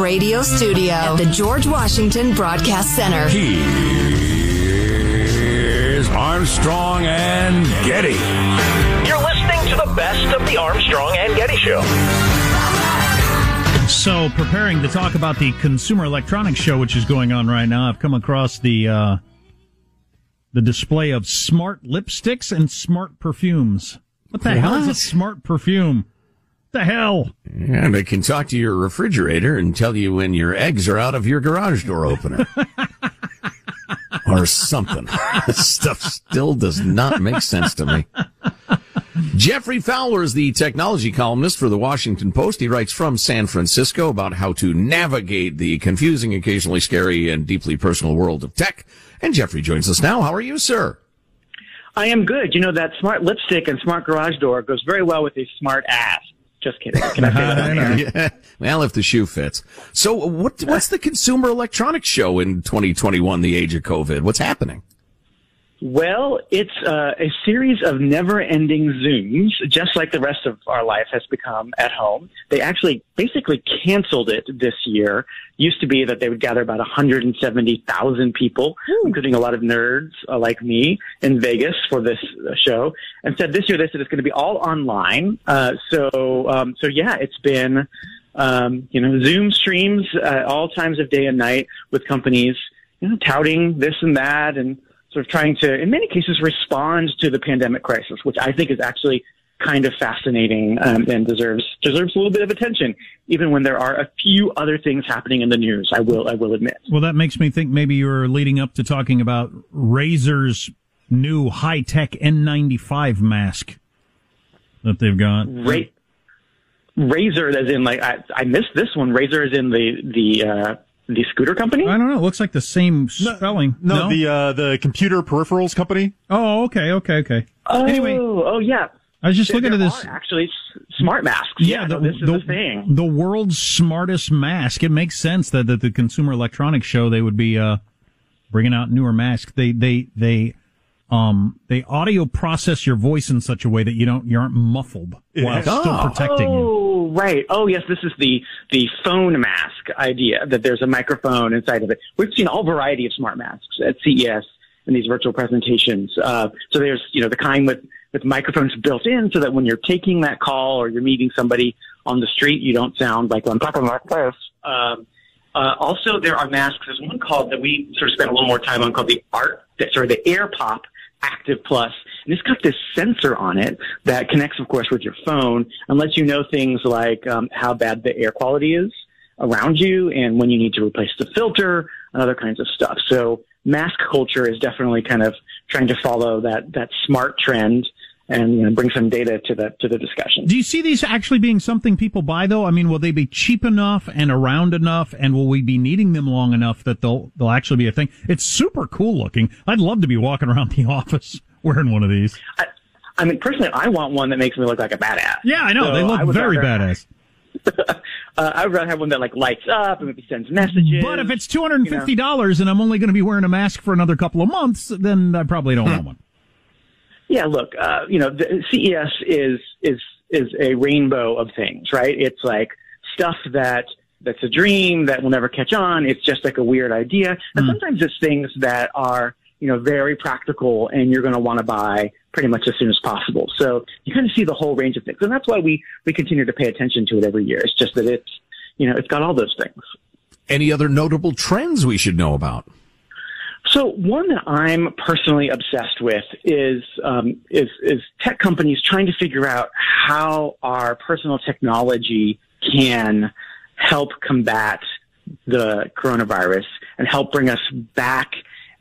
radio studio at the George Washington Broadcast Center. Here's Armstrong and Getty. You're listening to the best of the Armstrong and Getty Show. So, preparing to talk about the Consumer Electronics Show, which is going on right now, I've come across the uh, the display of smart lipsticks and smart perfumes. What the hell is a smart perfume? The hell? And it can talk to your refrigerator and tell you when your eggs are out of your garage door opener. or something. This stuff still does not make sense to me. Geoffrey Fowler is the technology columnist for the Washington Post. He writes from San Francisco about how to navigate the confusing, occasionally scary, and deeply personal world of tech. And Geoffrey joins us now. How are you, sir? I am good. You know, that smart lipstick and smart garage door goes very well with a smart ass. Just kidding. Can I say that? Yeah. Well, if the shoe fits. So what, what's the Consumer Electronics Show in 2021, the age of COVID? What's happening? Well, it's uh, a series of never-ending Zooms, just like the rest of our life has become at home. They actually basically canceled it this year. Used to be that they would gather about 170,000 people, including a lot of nerds uh, like me in Vegas for this uh, show. And said this year they said it's going to be all online. Uh, so, um, so yeah, it's been um, you know Zoom streams at all times of day and night with companies you know touting this and that and sort of trying to, in many cases, respond to the pandemic crisis, which I think is actually kind of fascinating um, and deserves deserves a little bit of attention, even when there are a few other things happening in the news. I will I will admit. Well, that makes me think maybe you're leading up to talking about Razer's new high tech N95 mask that they've got. Ra- Razor, as in like I, I missed this one. Razor is in the the uh, the scooter company. I don't know. It looks like the same spelling. No, the uh, the computer peripherals company. Oh, okay, okay, okay. Oh, Anyway, oh yeah. I was just There- looking at this. actually s- smart masks. Yeah, no, this is the, a thing. the world's smartest mask. It makes sense that that the Consumer Electronics Show they would be uh, bringing out newer masks. They they they um they audio process your voice in such a way that you don't you aren't muffled while still Oh. protecting you. Right. Oh, yes. This is the the phone mask idea that there's a microphone inside of it. We've seen all variety of smart masks at CES in these virtual presentations. Uh, so there's you know the kind with with microphones built in, so that when you're taking that call or you're meeting somebody on the street, you don't sound like like this. Um, uh, also, there are masks. There's one called that we sort of spent a little more time on called the Art, sorry, the AirPop Active Plus, and it's got this sensor on it that connects, of course, with your phone and lets you know things like um, how bad the air quality is around you and when you need to replace the filter and other kinds of stuff. So mask culture is definitely kind of trying to follow that that smart trend and you know, bring some data to the to the discussion. Do you see these actually being something people buy though? I mean, will they be cheap enough and around enough and will we be needing them long enough that they'll they'll actually be a thing? It's super cool looking. I'd love to be walking around the office wearing one of these. I, I mean, personally, I want one that makes me look like a badass. Yeah, I know. So they look very rather- badass. Uh, I would rather have one that like lights up and maybe sends messages. But if it's two hundred and fifty dollars and I'm only going to be wearing a mask for another couple of months, then I probably don't want one. Yeah, look, uh, you know, the CES is is is a rainbow of things, right? It's like stuff that that's a dream that will never catch on. It's just like a weird idea, and sometimes it's things that are you know very practical, and you're going to want to buy pretty much as soon as possible. So you kind of see the whole range of things, and that's why we we continue to pay attention to it every year. It's just that it's you know it's got all those things. Any other notable trends we should know about? So one that I'm personally obsessed with is um, is is tech companies trying to figure out how our personal technology can help combat the coronavirus and help bring us back,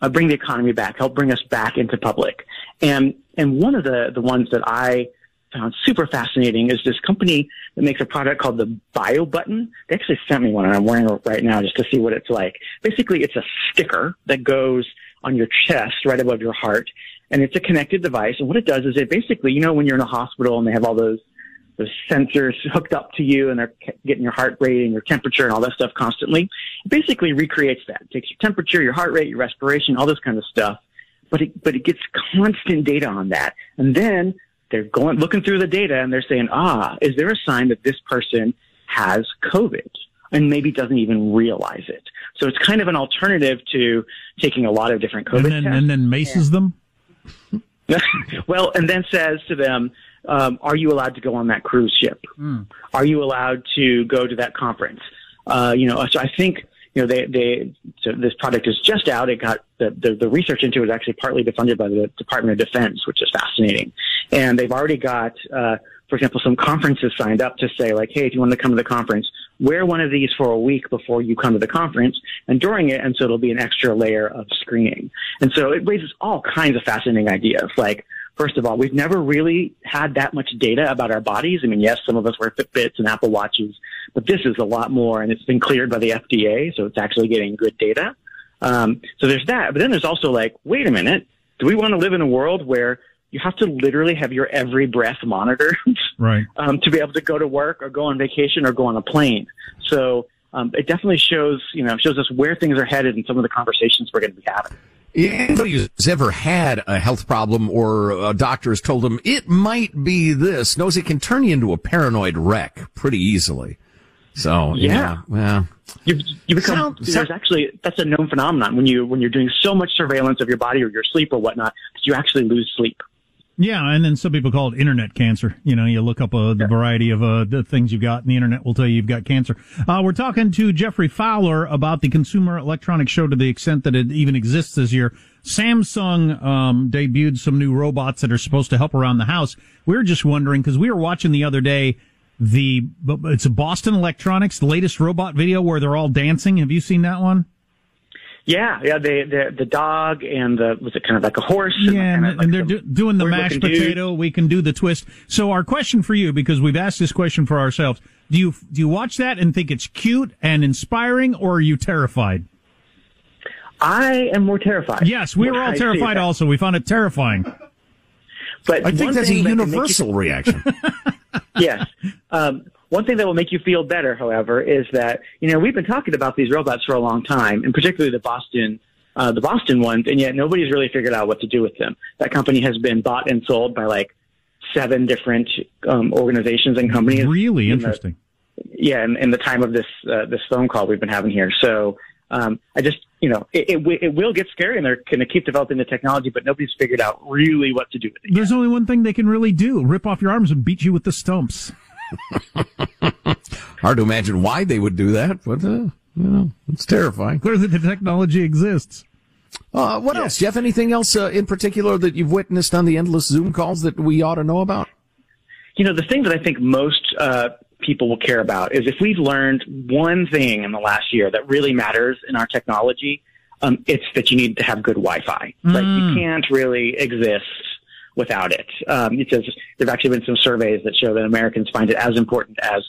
uh, bring the economy back, help bring us back into public. And and one of the the ones that I found super fascinating is this company that makes a product called the BioButton. They actually sent me one, and I'm wearing it right now just to see what it's like. Basically, it's a sticker that goes on your chest right above your heart, and it's a connected device. And what it does is it basically, you know, when you're in a hospital and they have all those those sensors hooked up to you and they're getting your heart rate and your temperature and all that stuff constantly. It basically recreates that. It takes your temperature, your heart rate, your respiration, all this kind of stuff. But it, but it gets constant data on that. And then they're going, looking through the data and they're saying, ah, is there a sign that this person has COVID? and maybe doesn't even realize it. So it's kind of an alternative to taking a lot of different COVID and then, tests. and then maces them. well, and then says to them, um, "Are you allowed to go on that cruise ship? Are you allowed to go to that conference?" Uh, you know, so I think you know they they so this product is just out. It got the, the the research into it is actually partly funded by the Department of Defense, which is fascinating, and they've already got. Uh, for example, some conferences signed up to say like, hey, if you want to come to the conference, wear one of these for a week before you come to the conference and during it. And so it'll be an extra layer of screening. And so it raises all kinds of fascinating ideas. Like, first of all, we've never really had that much data about our bodies. I mean, yes, some of us wear Fitbits and Apple Watches, but this is a lot more and it's been cleared by the FDA. So it's actually getting good data. Um, so there's that. But then there's also like, wait a minute. Do we want to live in a world where you have to literally have your every breath monitored Right. um, to be able to go to work or go on vacation or go on a plane. So um, it definitely shows, you know, shows us where things are headed and some of the conversations we're going to be having. Anybody who's ever had a health problem or a doctor has told them it might be this knows it can turn you into a paranoid wreck pretty easily. So Yeah. well, You, you become Sound- there's sound- actually that's a known phenomenon when you when you're doing so much surveillance of your body or your sleep or whatnot that you actually lose sleep. Yeah, and then some people call it internet cancer. You know, you look up uh, the variety of uh, the things you've got, and the internet will tell you you've got cancer. Uh, we're talking to Geoffrey Fowler about the Consumer Electronics Show to the extent that it even exists this year. Samsung um, debuted some new robots that are supposed to help around the house. We are just wondering because we were watching the other day the it's a Boston Electronics, the latest robot video where they're all dancing. Have you seen that one? Yeah, yeah. The the, the dog and the was it kind of like a horse? Yeah, kind and, like and they're do, doing the mashed dude. potato. We can do the twist. So our question for you, because we've asked this question for ourselves, do you do you watch that and think it's cute and inspiring, or are you terrified? I am more terrified. Yes, we were all I terrified. Also, we found it terrifying. But I think that's a thing that you universal reaction. yes. Um, one thing that will make you feel better, however, is that you know we've been talking about these robots for a long time, and particularly the Boston, uh, the Boston ones, and yet nobody's really figured out what to do with them. That company has been bought and sold by like seven different um, organizations and companies. Really in the- interesting. yeah, in, in the time of this uh, this phone call we've been having here. So um, I just you know it, it, it will get scary, and they're going to keep developing the technology, but nobody's figured out really what to do with it. There's only one thing they can really do: rip off your arms and beat you with the stumps. Hard to imagine why they would do that, but uh, you know, it's terrifying. Clearly, the technology exists. Uh, what else, Geoff? Anything else uh, in particular that you've witnessed on the endless Zoom calls that we ought to know about? you know, the thing that I think most uh, people will care about is if we've learned one thing in the last year that really matters in our technology, um, it's that you need to have good Wi-Fi. Like you can't really exist without it. Um, it says there've actually been some surveys that show that Americans find it as important as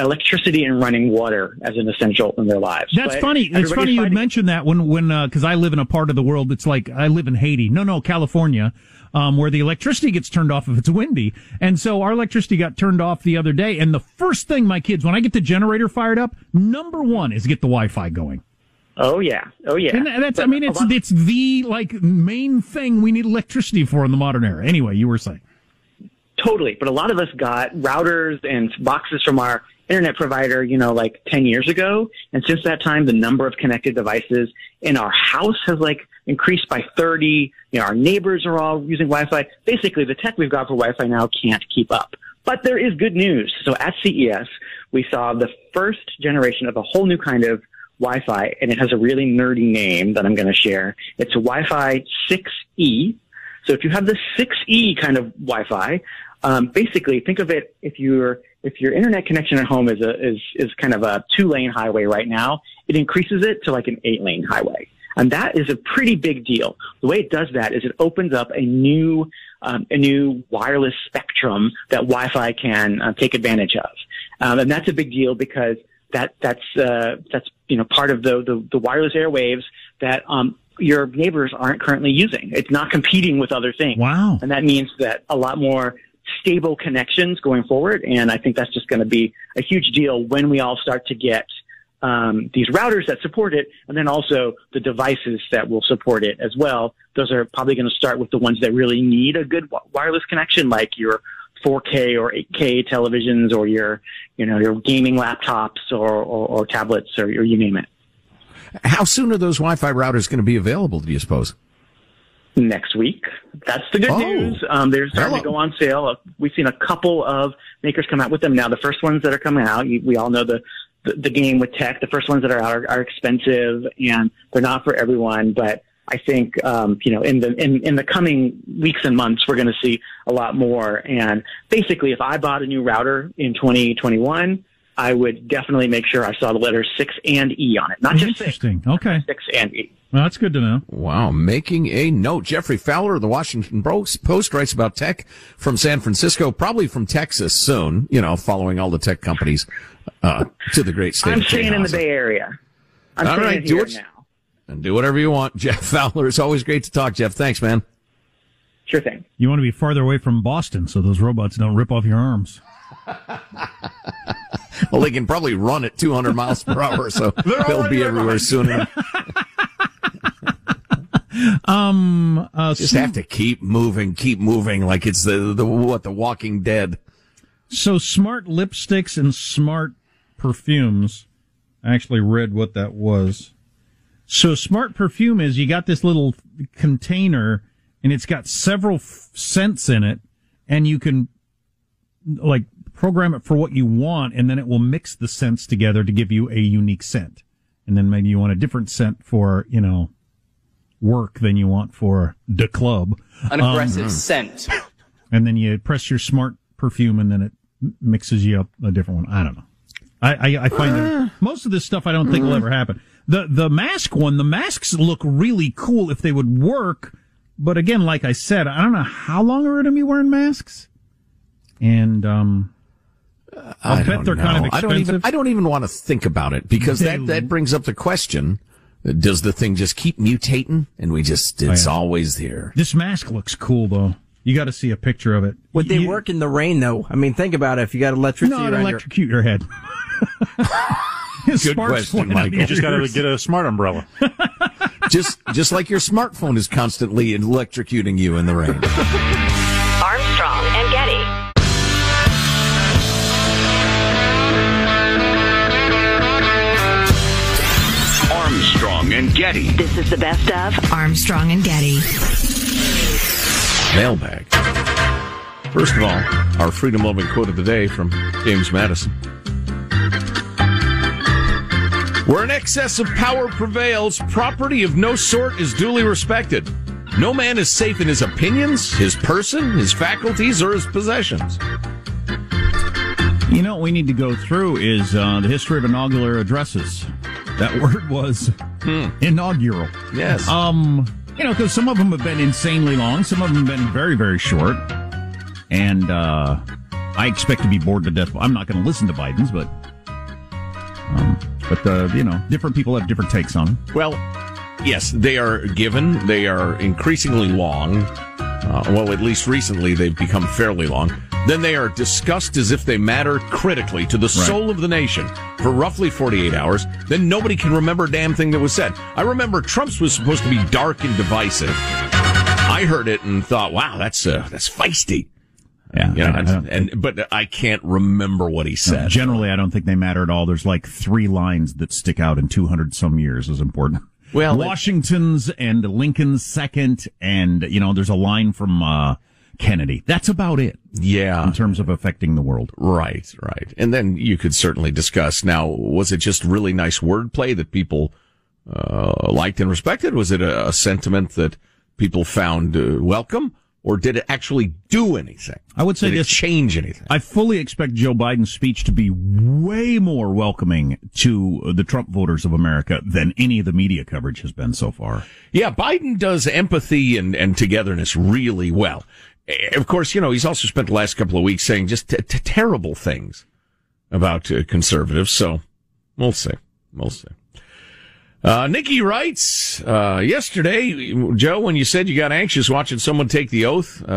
electricity and running water as an essential in their lives. That's But funny. It's funny you would mention that when when because I live in a part of the world that's like I live in Haiti. No, no, California, um, where the electricity gets turned off if it's windy, and so our electricity got turned off the other day. And the first thing my kids, when I get the generator fired up, number one is get the Wi-Fi going. Oh yeah, oh yeah. And that's I mean it's lot- it's the like main thing we need electricity for in the modern era. Anyway, you were saying. Totally. But a lot of us got routers and boxes from our internet provider, you know, like 10 years ago. And since that time, the number of connected devices in our house has like increased by 30. You know, our neighbors are all using Wi-Fi. Basically, the tech we've got for Wi-Fi now can't keep up. But there is good news. So at CES, we saw the first generation of a whole new kind of Wi-Fi, and it has a really nerdy name that I'm going to share. It's Wi-Fi 6E. So if you have the 6E kind of Wi-Fi, um, basically think of it if your if your internet connection at home is a is is kind of a two lane highway right now, it increases it to like an eight lane highway, and that is a pretty big deal. The way it does that is it opens up a new um, a new wireless spectrum that Wi-Fi can uh, take advantage of, um, and that's a big deal because that that's uh, that's you know part of the the, the wireless airwaves that um, your neighbors aren't currently using. It's not competing with other things. Wow. And that means that a lot more stable connections going forward. And I think that's just going to be a huge deal when we all start to get um, these routers that support it, and then also the devices that will support it as well. Those are probably going to start with the ones that really need a good wi- wireless connection, like your 4K or 8K televisions or your, you know, your gaming laptops or, or, or tablets or, or you name it. How soon are those Wi-Fi routers going to be available? Do you suppose? Next week. That's the good Oh. news. Um, they're starting to go on sale. Uh, We've seen a couple of makers come out with them now. The first ones that are coming out, we all know the, the the game with tech. The first ones that are out are, are expensive and they're not for everyone. But I think um, you know in the in, in the coming weeks and months we're going to see a lot more. And basically, if I bought a new router in 2021. I would definitely make sure I saw the letters six and E on it, not just six, Interesting. Okay. six and E. Well, that's good to know. Wow, making a note. Geoffrey Fowler of the Washington Post Post writes about tech from San Francisco, probably from Texas soon, you know, following all the tech companies uh, to the great state I'm of staying in the Bay Area. I'm All staying do here what you- now. And do whatever you want. Geoff Fowler, it's always great to talk, Geoff. Thanks, man. Sure thing. You want to be farther away from Boston so those robots don't rip off your arms. Well, they can probably run at 200 miles per hour, so they'll be everywhere behind soon. enough. Uh, Just have to keep moving, keep moving, like it's the, the what, the Walking Dead. So smart lipsticks and smart perfumes. I actually read what that was. So smart perfume is you got this little container and it's got several f- scents in it and you can like program it for what you want and then it will mix the scents together to give you a unique scent. And then maybe you want a different scent for, you know, work than you want for the club. An um, aggressive mm. scent. and then you press your smart perfume and then it mixes you up a different one. I don't know. I, I, I find that uh. most of this stuff I don't think will mm. ever happen. The, the mask one, the masks look really cool if they would work. But again, like I said, I don't know how long are we going to be wearing masks. And, um, I'll I bet don't they're kind of know. I don't even. expensive. I don't even want to think about it because They- that that brings up the question: Does the thing just keep mutating, and we just oh, it's yeah. always there? this mask looks cool though. You got to see a picture of it. Would they You- work in the rain though? I mean, think about it. If you got electricity No, it'd around your- electrocute your head. Good question, flying out Michael. You just got to get a smart umbrella. just just like your smartphone is constantly electrocuting you in the rain. Armstrong and and Getty. This is the best of Armstrong and Getty. Mailbag. First of all, our freedom loving quote of the day from James Madison. Where an excess of power prevails, property of no sort is duly respected. No man is safe in his opinions, his person, his faculties, or his possessions. You know what we need to go through is uh, the history of inaugural addresses. That word was inaugural. Yes. Um, you know, because some of them have been insanely long, some of them have been very, very short, and uh, I expect to be bored to death. I'm not going to listen to Biden's, but um, but uh, you know, different people have different takes on them. Well, yes, they are given. They are increasingly long. Uh, well, at least recently they've become fairly long. Then they are discussed as if they matter critically to the soul of the nation for roughly 48 hours. Then nobody can remember a damn thing that was said. I remember Trump's was supposed to be dark and divisive. I heard it and thought, wow, that's uh, that's feisty. Yeah, You know, I- I and, and but I can't remember what he said. Generally, I don't think they matter at all. There's like three lines that stick out in 200 some years is important. Well, Washington's and Lincoln's second, and you know, there's a line from uh, Kennedy. That's about it yeah, in terms of affecting the world. Right, right. And then you could certainly discuss now, was it just really nice wordplay that people uh, liked and respected? Was it a, a sentiment that people found uh, welcome? Or did it actually do anything? I would say did this- it change anything? I fully expect Joe Biden's speech to be way more welcoming to the Trump voters of America than any of the media coverage has been so far. Yeah, Biden does empathy and, and togetherness really well. Of course, you know, he's also spent the last couple of weeks saying just t- t- terrible things about uh, conservatives. So we'll see. We'll see. Uh, Nikki writes, uh, yesterday, Joe, when you said you got anxious watching someone take the oath, uh,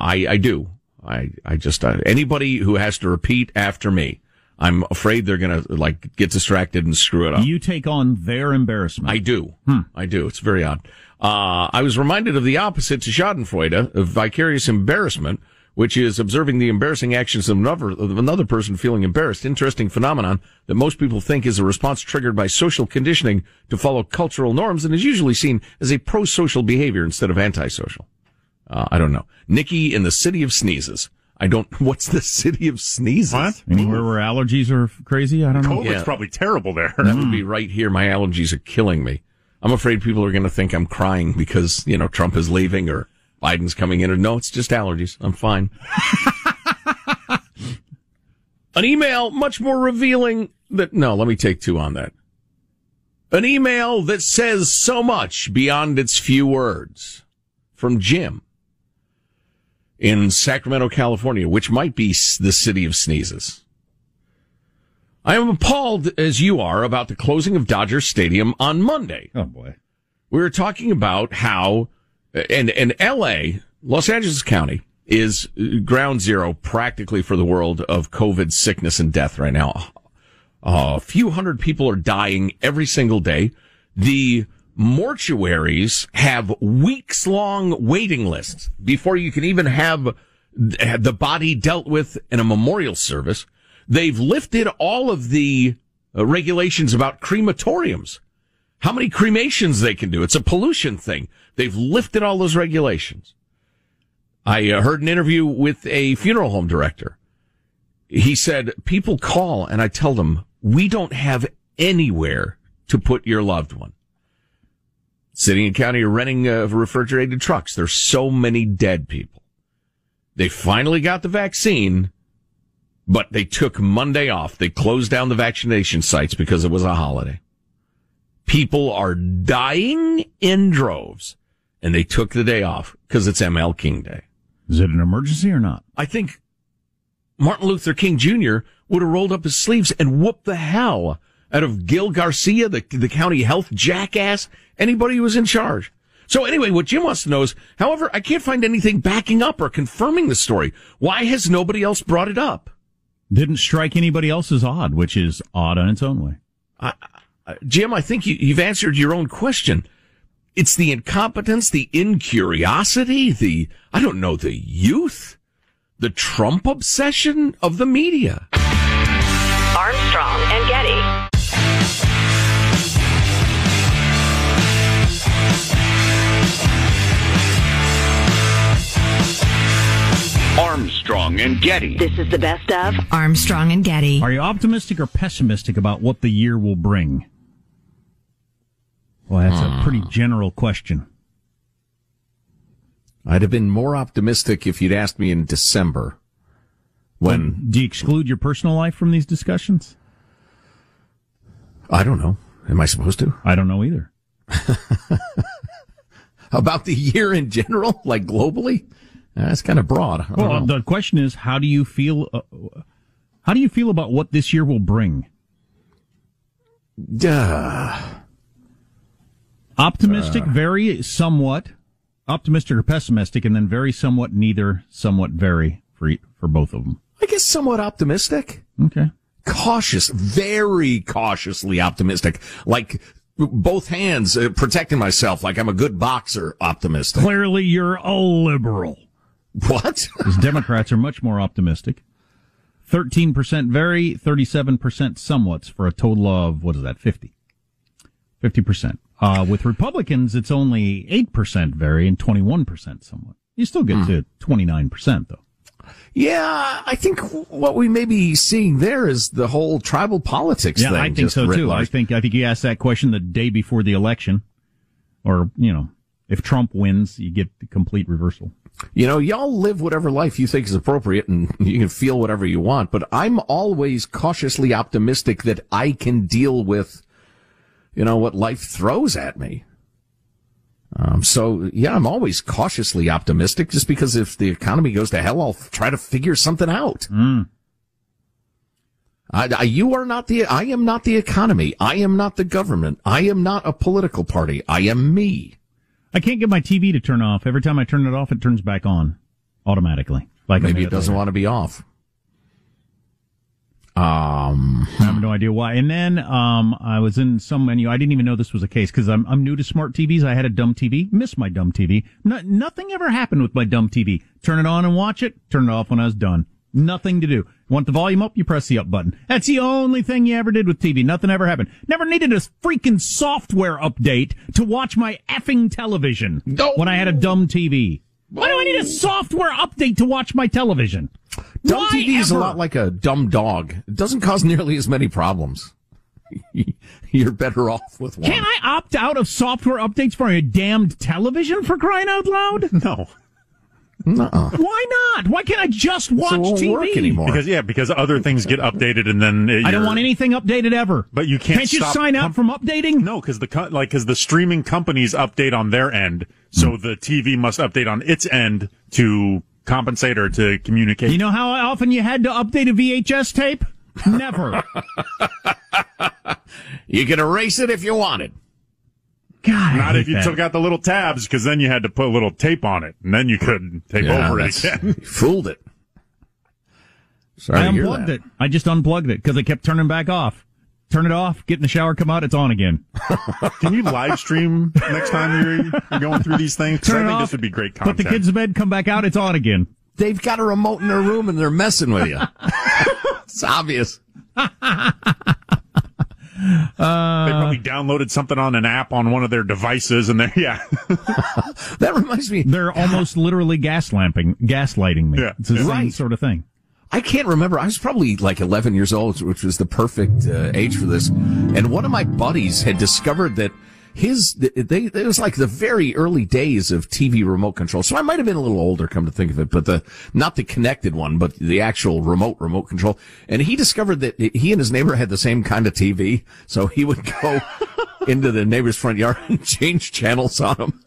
I, I do. I, I just, uh, anybody who has to repeat after me, I'm afraid they're going to like get distracted and screw it up. You take on their embarrassment. I do. I do. It's very odd. Uh, I was reminded of the opposite to Schadenfreude, of vicarious embarrassment, which is observing the embarrassing actions of another, of another person feeling embarrassed. Interesting phenomenon that most people think is a response triggered by social conditioning to follow cultural norms and is usually seen as a pro-social behavior instead of antisocial. Uh, I don't know. Nikki in the city of sneezes. I don't, what's the city of sneezes? What? Anywhere where allergies are crazy? I don't know. COVID's Yeah. probably terrible there. That would be right here. My allergies are killing me. I'm afraid people are going to think I'm crying because, you know, Trump is leaving or Biden's coming in. Or no, it's just allergies. I'm fine. An email much more revealing that, no, let me take two on that. An email that says so much beyond its few words from Jim in Sacramento, California, which might be the city of sneezes. I am appalled as you are about the closing of Dodger Stadium on Monday. Oh boy. We were talking about how, and, and LA, Los Angeles County, is ground zero practically for the world of COVID sickness and death right now. a few hundred people are dying every single day. The mortuaries have weeks long waiting lists before you can even have the body dealt with in a memorial service. They've lifted all of the uh, regulations about crematoriums how many cremations they can do. It's a pollution thing. They've lifted all those regulations. I uh, heard an interview with a funeral home director. He said, people call and I tell them, we don't have anywhere to put your loved one. City and county are renting uh, refrigerated trucks. There's so many dead people. They finally got the vaccine, but they took Monday off. They closed down the vaccination sites because it was a holiday people are dying in droves and they took the day off because it's ML King Day. Is it an emergency or not? I think Martin Luther King Jr. would have rolled up his sleeves and whooped the hell out of Gil Garcia, the, the county health jackass, anybody who was in charge. So anyway, what Jim wants to know is, however, I can't find anything backing up or confirming the story. Why has nobody else brought it up? Didn't strike anybody else as odd, which is odd on its own way. Uh, Jim, I think you, you've answered your own question. It's the incompetence, the incuriosity, the, I don't know, the youth, the Trump obsession of the media. Armstrong and Getty. This is the best of Armstrong and Getty. Are you optimistic or pessimistic about what the year will bring? Well, that's a hmm. pretty general question. I'd have been more optimistic if you'd asked me in December when, Do you exclude your personal life from these discussions? I don't know. Am I supposed to? I don't know either. About the year in general, like globally? That's kind of broad. Well, know. the question is, how do you feel? Uh, how do you feel about what this year will bring? Duh. Optimistic, very somewhat. Optimistic or pessimistic, and then very somewhat, neither, somewhat, very for for both of them. I guess somewhat optimistic. Okay. cautious, very cautiously optimistic, like both hands uh, protecting myself, like I'm a good boxer optimistic. Clearly, you're a liberal. What? Because Democrats are much more optimistic. 13% very, 37% somewhat for a total of, what is that, 50? 50%. Uh, with Republicans, it's only 8% very and 21% somewhat. You still get to 29% though. Yeah, I think what we may be seeing there is the whole tribal politics Yeah, thing. I think so too. I think, I think you asked that question the day before the election. Or, you know, if Trump wins, you get the complete reversal. You know, y'all live whatever life you think is appropriate and you can feel whatever you want, but I'm always cautiously optimistic that I can deal with, you know, what life throws at me. Um, so yeah, I'm always cautiously optimistic just because if the economy goes to hell, I'll try to figure something out. I, I, you are not the, I am not the economy. I am not the government. I am not a political party. I am me. I can't get my TV to turn off. Every time I turn it off, it turns back on automatically. Like Maybe it doesn't later. want to be off. Um, I have no idea why. And then um, I was in some menu. I didn't even know this was a case because I'm I'm new to smart TVs. I had a dumb TV. missed my dumb TV. No, nothing ever happened with my dumb TV. Turn it on and watch it. Turn it off when I was done. Nothing to do. Want the volume up? You press the up button. That's the only thing you ever did with TV. Nothing ever happened. Never needed a freaking software update to watch my effing television No. when I had a dumb TV. Why do I need a software update to watch my television? dumb Why TV is a lot like a dumb dog. It doesn't cause nearly as many problems. You're better off with one. Can I opt out of software updates for a damned television for crying out loud? No, Nuh-uh. Why not? Why can't I just watch So it won't TV? work anymore. because yeah, because other things get updated and then it, I don't want anything updated ever. But you can't Can't you stop sign up from updating? No, because the co- like because the streaming companies update on their end, so Hmm. the TV must update on its end to compensate or to communicate. You know how often you had to update a VHS tape? Never. You can erase it if you wanted. God, Not if you that. took out the little tabs, because then you had to put a little tape on it, and then you couldn't tape Yeah, over it that's- again. you fooled it. Sorry I to hear unplugged that. it. I just unplugged it because it kept turning back off. Turn it off, get in the shower, come out, it's on again. Can you live stream next time you're, you're going through these things? Turn I it think off. this would be great Put content. the kids to bed, come back out, it's on again. They've got a remote in their room and they're messing with you. it's obvious. they probably downloaded something on an app on one of their devices, and they're yeah. That reminds me. They're almost literally gas lamping, gaslighting me. Yeah, It's the yeah. same Right. sort of thing. I can't remember. I was probably like 11 years old, which was the perfect uh, age for this. And one of my buddies had discovered that his, they, it was like the very early days of TV remote control. So I might have been a little older, come to think of it, but the, not the connected one, but the actual remote, remote control. And he discovered that he and his neighbor had the same kind of TV. So he would go into the neighbor's front yard and change channels on him.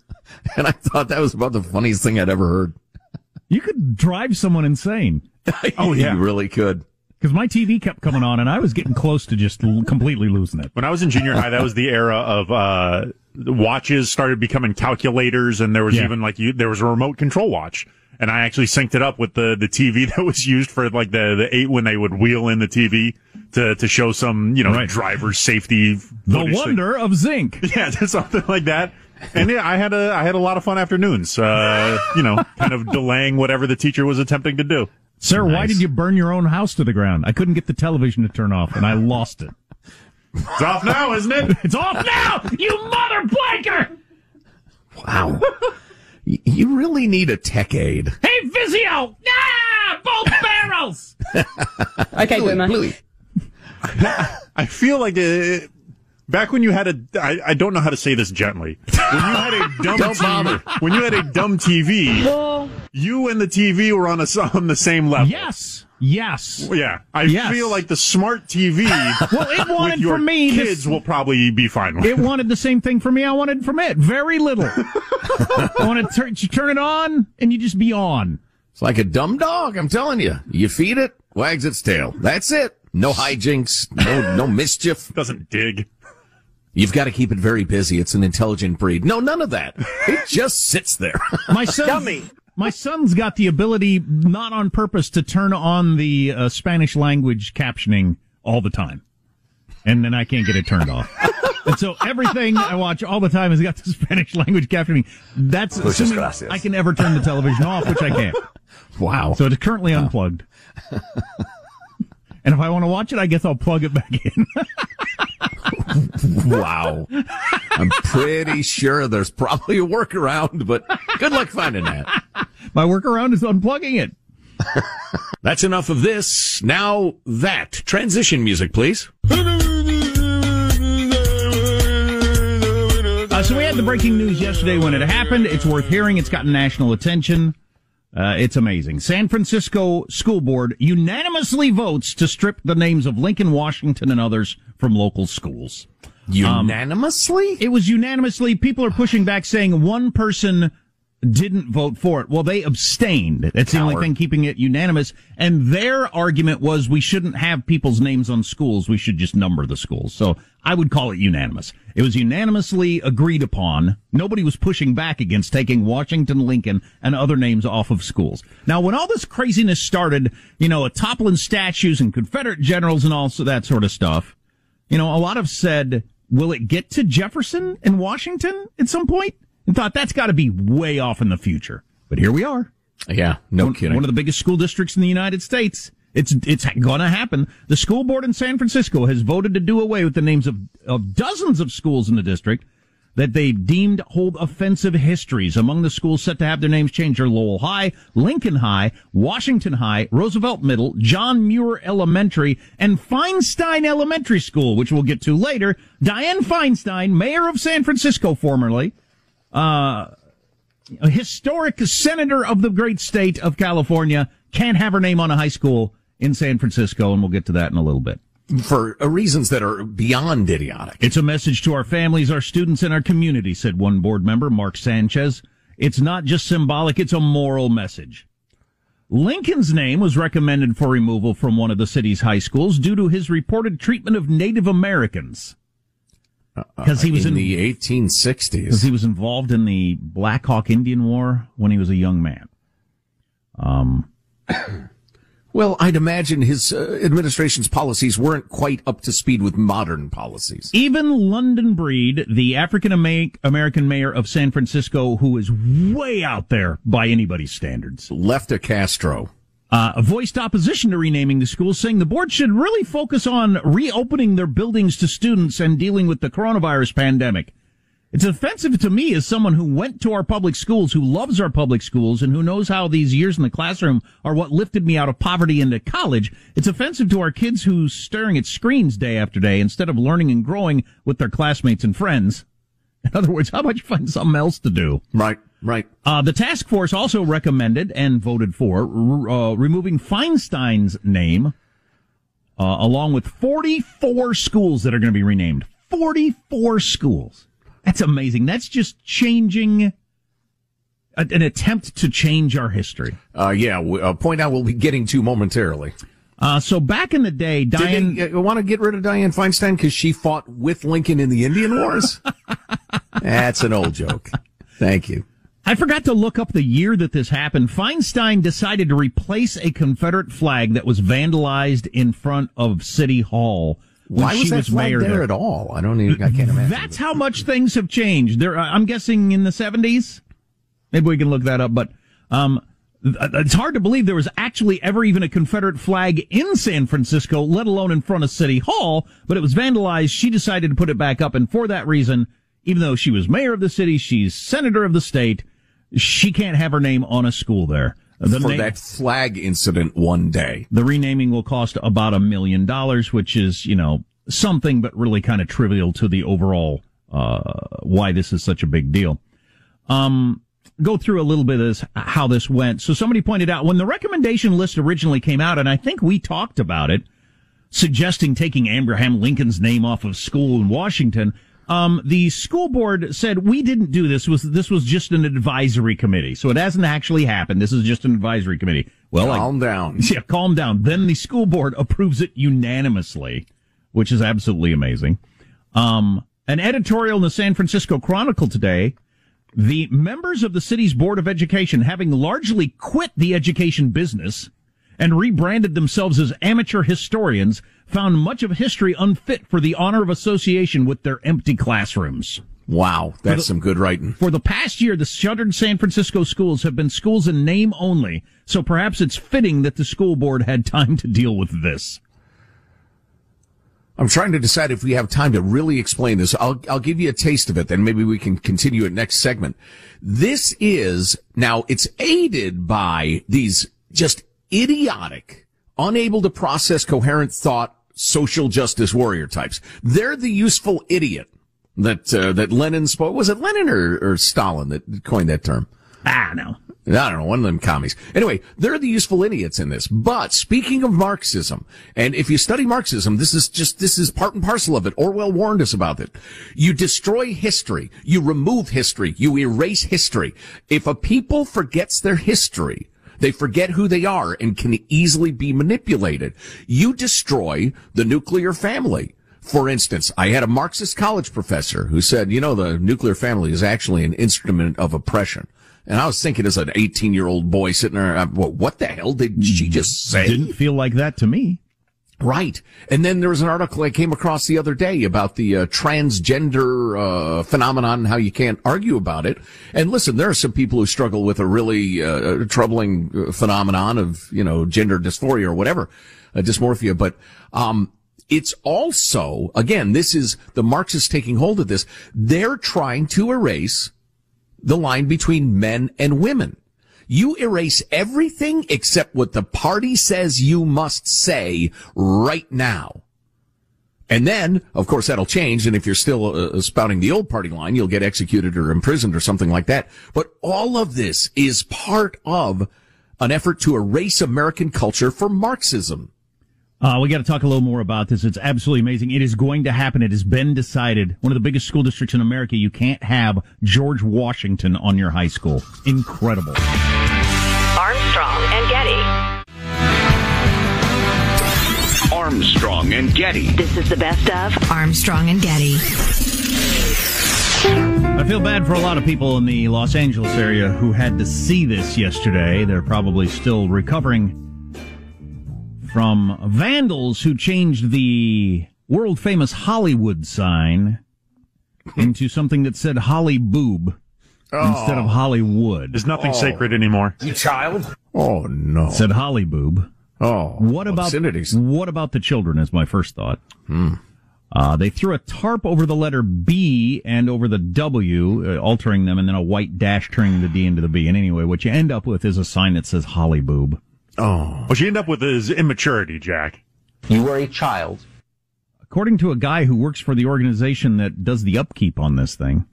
And I thought that was about the funniest thing I'd ever heard. You could drive someone insane. Oh, yeah. You really could. Because my TV kept coming on and I was getting close to just l- completely losing it. When I was in junior high, that was the era of uh, watches started becoming calculators, and there was Yeah. even like you, there was a remote control watch. And I actually synced it up with the, the TV that was used for like the, the eight when they would wheel in the TV to, to show some, you know, Right. driver safety. The wonder of zinc. Yeah, something like that. And yeah, I had a I had a lot of fun afternoons. Uh, you know, kind of delaying whatever the teacher was attempting to do. Sir, why did you burn your own house to the ground? I couldn't get the television to turn off and I lost it. It's off now, isn't it? It's off now, you mother blanker! Wow. You really need a tech aid. Hey, Vizio! Ah, both barrels! Okay, Boomer. Bluey. I feel like uh back when you had a I, I don't know how to say this gently. When you had a dumb Don't TV, bother. when you had a dumb TV, you and the TV were on a s- on the same level. Yes, yes. Yeah, I Yes. feel like the smart TV Well, it with wanted your from me this- kids will probably be fine with. It wanted the same thing for me I wanted from it. Very little. I want to turn, turn it on and you just be on. It's like a dumb dog, I'm telling you. You feed it, wags its tail. That's it. No hijinks, no, no mischief. Doesn't dig. You've got to keep it very busy. It's an intelligent breed. No, none of that. It just sits there. My son, my son's got the ability, not on purpose, to turn on the uh, Spanish language captioning all the time, and then I can't get it turned off. and so everything I watch all the time has got the Spanish language captioning. That's assuming I can ever turn the television off, which I can't. Wow. So it's currently unplugged. and if I want to watch it, I guess I'll plug it back in. Wow. I'm pretty sure there's probably a workaround, but good luck finding that. My workaround is unplugging it. That's enough of this. Now that. Transition music, please. Uh, so we had the breaking news yesterday when it happened. It's worth hearing. It's gotten national attention. Uh, it's amazing. San Francisco School Board unanimously votes to strip the names of Lincoln, Washington, and others from local schools. Um, unanimously? It was unanimously. People are pushing back, saying one person didn't vote for it. Well, they abstained. That's the only thing keeping it unanimous. And their argument was we shouldn't have people's names on schools. We should just number the schools. So I would call it unanimous. It was unanimously agreed upon. Nobody was pushing back against taking Washington, Lincoln, and other names off of schools. Now, when all this craziness started, you know, a toppling statues and Confederate generals and all so that sort of stuff, you know, a lot have said, will it get to Jefferson and Washington at some point? And thought that's got to be way off in the future. But here we are. Yeah, no one, kidding. One of the biggest school districts in the United States. It's it's going to happen. The school board in San Francisco has voted to do away with the names of, of dozens of schools in the district that they deemed hold offensive histories. Among the schools set to have their names changed are Lowell High, Lincoln High, Washington High, Roosevelt Middle, John Muir Elementary, and Feinstein Elementary School, which we'll get to later. Dianne Feinstein, mayor of San Francisco formerly, uh, a historic senator of the great state of California, can't have her name on a high school in San Francisco, and we'll get to that in a little bit. For uh, reasons that are beyond idiotic. It's a message to our families, our students, and our community, said one board member, Mark Sanchez. It's not just symbolic, it's a moral message. Lincoln's name was recommended for removal from one of the city's high schools due to his reported treatment of Native Americans. Because he was in, in, the because 1860s. he was involved in the Black Hawk Indian War when he was a young man. Um, Well, I'd imagine his uh, administration's policies weren't quite up to speed with modern policies. Even London Breed, the African American mayor of San Francisco, who is way out there by anybody's standards, Left a Castro. uh, voiced opposition to renaming the school, saying the board should really focus on reopening their buildings to students and dealing with the coronavirus pandemic. It's offensive to me as someone who went to our public schools, who loves our public schools, and who knows how these years in the classroom are what lifted me out of poverty into college. It's offensive to our kids who staring at screens day after day instead of learning and growing with their classmates and friends. In other words, how about you find something else to do? Right, right. Uh, the task force also recommended and voted for uh, removing Feinstein's name, uh, along with 44 schools that are going to be renamed. 44 schools. That's amazing. That's just changing an attempt to change our history. Uh, yeah, a point I will be getting to momentarily. Uh, so back in the day, Did Dianne. they uh, want to get rid of Dianne Feinstein because she fought with Lincoln in the Indian Wars? That's an old joke. Thank you. I forgot to look up the year that this happened. Feinstein decided to replace a Confederate flag that was vandalized in front of City Hall. Why she was that was flag mayor there, there. at all? I don't even. I can't imagine. That's how much things have changed. There, uh, I'm guessing in the 70s. Maybe we can look that up, but um, it's hard to believe there was actually ever even a Confederate flag in San Francisco, let alone in front of City Hall. But it was vandalized. She decided to put it back up, and for that reason, even though she was mayor of the city, she's senator of the state. She can't have her name on a school there. The for that flag incident one day. the renaming will cost about a million dollars, which is, you know, something, but really kind of trivial to the overall, uh, why this is such a big deal. Um, go through a little bit of this, how this went. So somebody pointed out when the recommendation list originally came out, and I think we talked about it, suggesting taking Abraham Lincoln's name off of school in Washington. Um, the school board said we didn't do this. Was this was just an advisory committee, so it hasn't actually happened. This is just an advisory committee. Well, Calm down. yeah, calm down. Then the school board approves it unanimously, which is absolutely amazing. Um, an editorial in the San Francisco Chronicle today. The members of the city's Board of Education, having largely quit the education business and rebranded themselves as amateur historians, found much of history unfit for the honor of association with their empty classrooms. Wow, that's the- some good writing. For the past year, the shuttered San Francisco schools have been schools in name only, so perhaps it's fitting that the school board had time to deal with this. I'm trying to decide if we have time to really explain this. I'll, I'll give you a taste of it, then maybe we can continue it next segment. This is, now it's aided by these just idiotic, unable to process coherent thought, social justice warrior types. They're the useful idiot that, uh, that Lenin spoke. Was it Lenin or, or Stalin that coined that term? Ah, no. I don't know, one of them commies. Anyway, they're the useful idiots in this. But speaking of Marxism, and if you study Marxism, this is just, this is part and parcel of it. Orwell warned us about it. You destroy history. You remove history. You erase history. If a people forgets their history, they forget who they are and can easily be manipulated. You destroy the nuclear family. For instance, I had a Marxist college professor who said, you know, the nuclear family is actually an instrument of oppression. And I was thinking as an 18 year old boy sitting there, uh, what the hell did she just say? Didn't feel like that to me. Right. And then there was an article I came across the other day about the uh, transgender uh, phenomenon how you can't argue about it. And listen, there are some people who struggle with a really uh, troubling uh, phenomenon of, you know, gender dysphoria or whatever, uh, dysmorphia. But um, it's also, again, this is the Marxists taking hold of this. They're trying to erase the line between men and women. You erase everything except what the party says you must say right now. And then, of course, that'll change. And if you're still uh, spouting the old party line, you'll get executed or imprisoned or something like that. But all of this is part of an effort to erase American culture for Marxism. Uh, we got to talk a little more about this. It's absolutely amazing. It is going to happen. It has been decided. One of the biggest school districts in America. You can't have George Washington on your high school. Incredible. Armstrong and Getty. Armstrong and Getty. This is the best of Armstrong and Getty. I feel bad for a lot of people in the Los Angeles area who had to see this yesterday. They're probably still recovering from vandals who changed the world famous Hollywood sign into something that said Holly Boob instead of Hollywood. There's nothing sacred anymore. You child. Oh, no. It said Holly Boob. Oh, What about obscenities. what about the children? Is my first thought. Uh, they threw a tarp over the letter B and over the W, uh, altering them, and then a white dash turning the D into the B. And anyway, what you end up with is a sign that says Holly Boob. Oh, What you end up with is immaturity, Jack. You were a child. According to a guy who works for the organization that does the upkeep on this thing,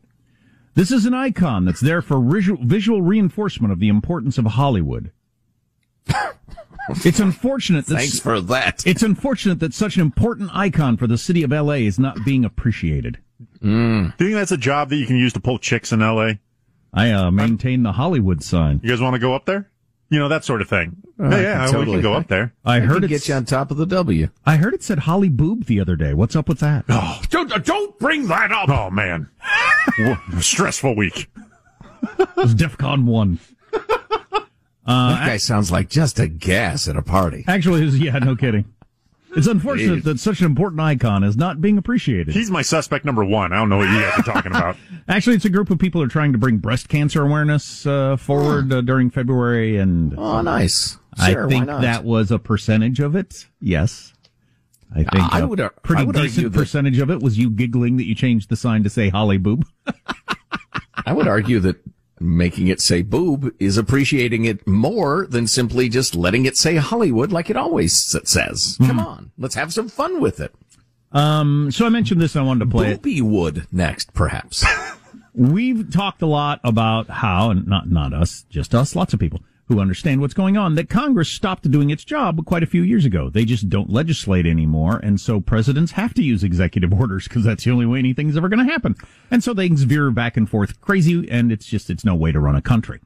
this is an icon that's there for visual, visual reinforcement of the importance of Hollywood. It's unfortunate that thanks for that. it's unfortunate that such an important icon for the city of LA is not being appreciated. Do you think that's a job that you can use to pull chicks in L.A.? I uh, maintain the Hollywood sign. You guys want to go up there? You know that sort of thing. Uh, yeah, yeah, we totally. can go up there. I I heard it. get you on top of the W. I heard it said Holly Boob the other day. What's up with that? Oh, Don't, uh, don't bring that up. oh man, stressful week. It was DEFCON one. that uh, guy sounds like just a gas at a party. Actually, it was, yeah, no kidding. It's unfortunate that such an important icon is not being appreciated. He's my suspect number one. I don't know what you guys are talking about. Actually, it's a group of people who are trying to bring breast cancer awareness uh, forward uh, during February, and Oh, nice. I Sure, why think that was a percentage of it. Yes, I think I a would ar- pretty I would argue decent that- percentage of it was you giggling that you changed the sign to say Holly Boob. I would argue that making it say boob is appreciating it more than simply just letting it say Hollywood like it always says. Hmm. Come on, let's have some fun with it. Um, so I mentioned this. I wanted to play it. Wood next, perhaps. We've talked a lot about how, and not not us, just us, lots of people who understand what's going on, that Congress stopped doing its job quite a few years ago. They just don't legislate anymore, and so presidents have to use executive orders because that's the only way anything's ever going to happen. And so things veer back and forth crazy, and it's just it's no way to run a country.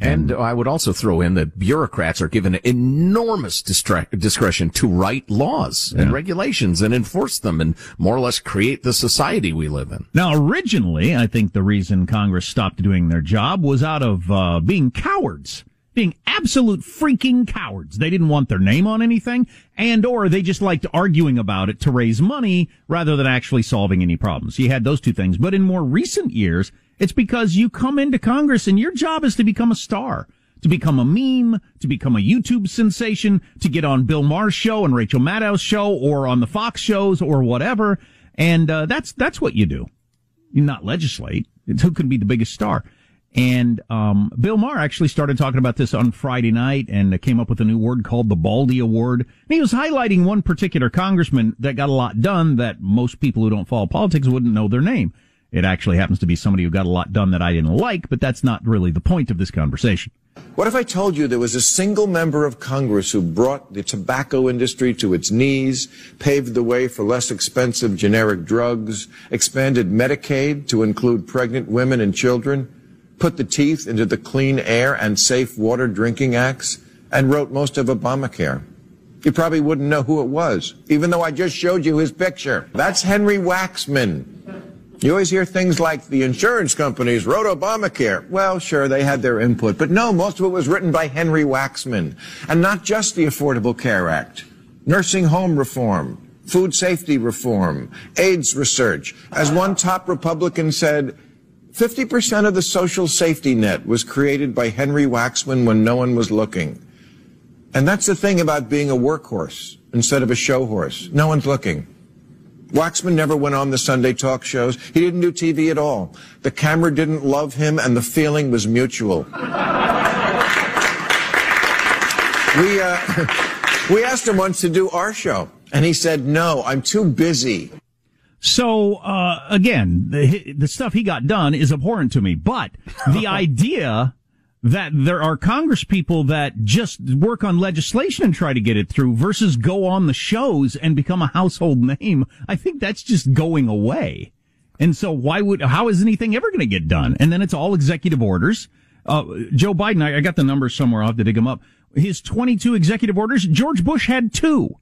And I would also throw in that bureaucrats are given enormous distra- discretion to write laws and regulations and enforce them and more or less create the society we live in. Now, originally, I think the reason Congress stopped doing their job was out of uh, being cowards, being absolute freaking cowards. They didn't want their name on anything, and or they just liked arguing about it to raise money rather than actually solving any problems. You had those two things. But in more recent years, it's because you come into Congress and your job is to become a star. To become a meme, to become a YouTube sensation, to get on Bill Maher's show and Rachel Maddow's show, or on the Fox shows, or whatever, and uh, that's that's what you do you not legislate. It's who can be the biggest star. And um, Bill Maher actually started talking about this on Friday night and came up with a new word called the Baldy Award. And he was highlighting one particular congressman that got a lot done that most people who don't follow politics wouldn't know their name. It actually happens to be somebody who got a lot done that I didn't like, but that's not really the point of this conversation. What if I told you there was a single member of Congress who brought the tobacco industry to its knees, paved the way for less expensive generic drugs, expanded Medicaid to include pregnant women and children, put the teeth into the Clean Air and Safe Water Drinking Acts, and wrote most of Obamacare? You probably wouldn't know who it was, even though I just showed you his picture. That's Henry Waxman. You always hear things like the insurance companies wrote Obamacare. Well, sure, they had their input, but no, most of it was written by Henry Waxman. And not just the Affordable Care Act. Nursing home reform, food safety reform, AIDS research. As one top Republican said, 50% of the social safety net was created by Henry Waxman when no one was looking. And that's the thing about being a workhorse instead of a show horse. No one's looking. Waxman never went on the Sunday talk shows. He didn't do TV at all. The camera didn't love him, and the feeling was mutual. we, uh, we asked him once to do our show, and he said, no, I'm too busy. So uh, again, the the stuff he got done is abhorrent to me. But the idea that there are Congress people that just work on legislation and try to get it through versus go on the shows and become a household name, I think that's just going away. And so why would, how is anything ever going to get done? And then it's all executive orders. Uh, Joe Biden, I, I got the numbers somewhere. I'll have to dig them up. His 22 executive orders, George Bush had two.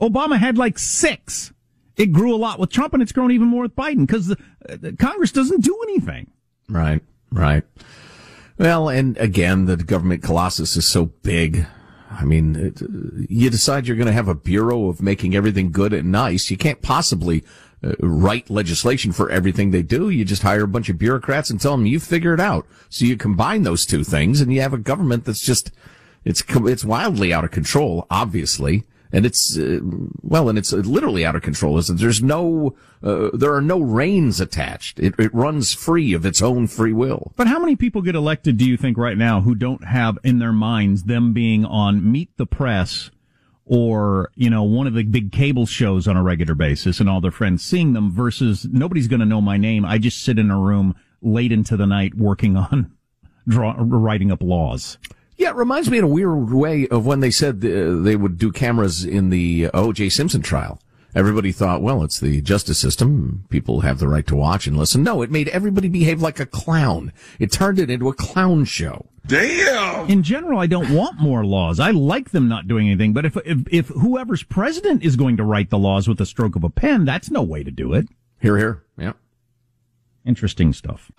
Obama had like six. It grew a lot with Trump and it's grown even more with Biden because the, the Congress doesn't do anything. Right, right. Well, and again, the government colossus is so big. I mean, it, you decide you're going to have a bureau of making everything good and nice. You can't possibly uh, write legislation for everything they do. You just hire a bunch of bureaucrats and tell them you figure it out. So you combine those two things and you have a government that's just, it's, it's wildly out of control, obviously and it's uh, well, and it's literally out of control. Isn't there's no uh, there are no reins attached. It, it runs free of its own free will. But how many people get elected? Do you think right now who don't have in their minds them being on Meet the Press? Or, you know, one of the big cable shows on a regular basis and all their friends seeing them versus nobody's going to know my name. I just sit in a room late into the night working on draw, writing up laws. Yeah, it reminds me in a weird way of when they said they would do cameras in the O.J. Simpson trial. Everybody thought, well, it's the justice system. People have the right to watch and listen. No, it made everybody behave like a clown. It turned it into a clown show. Damn. In general, I don't want more laws. I like them not doing anything. But if, if, if whoever's president is going to write the laws with a stroke of a pen, that's no way to do it. Here, here. Yeah. Interesting stuff.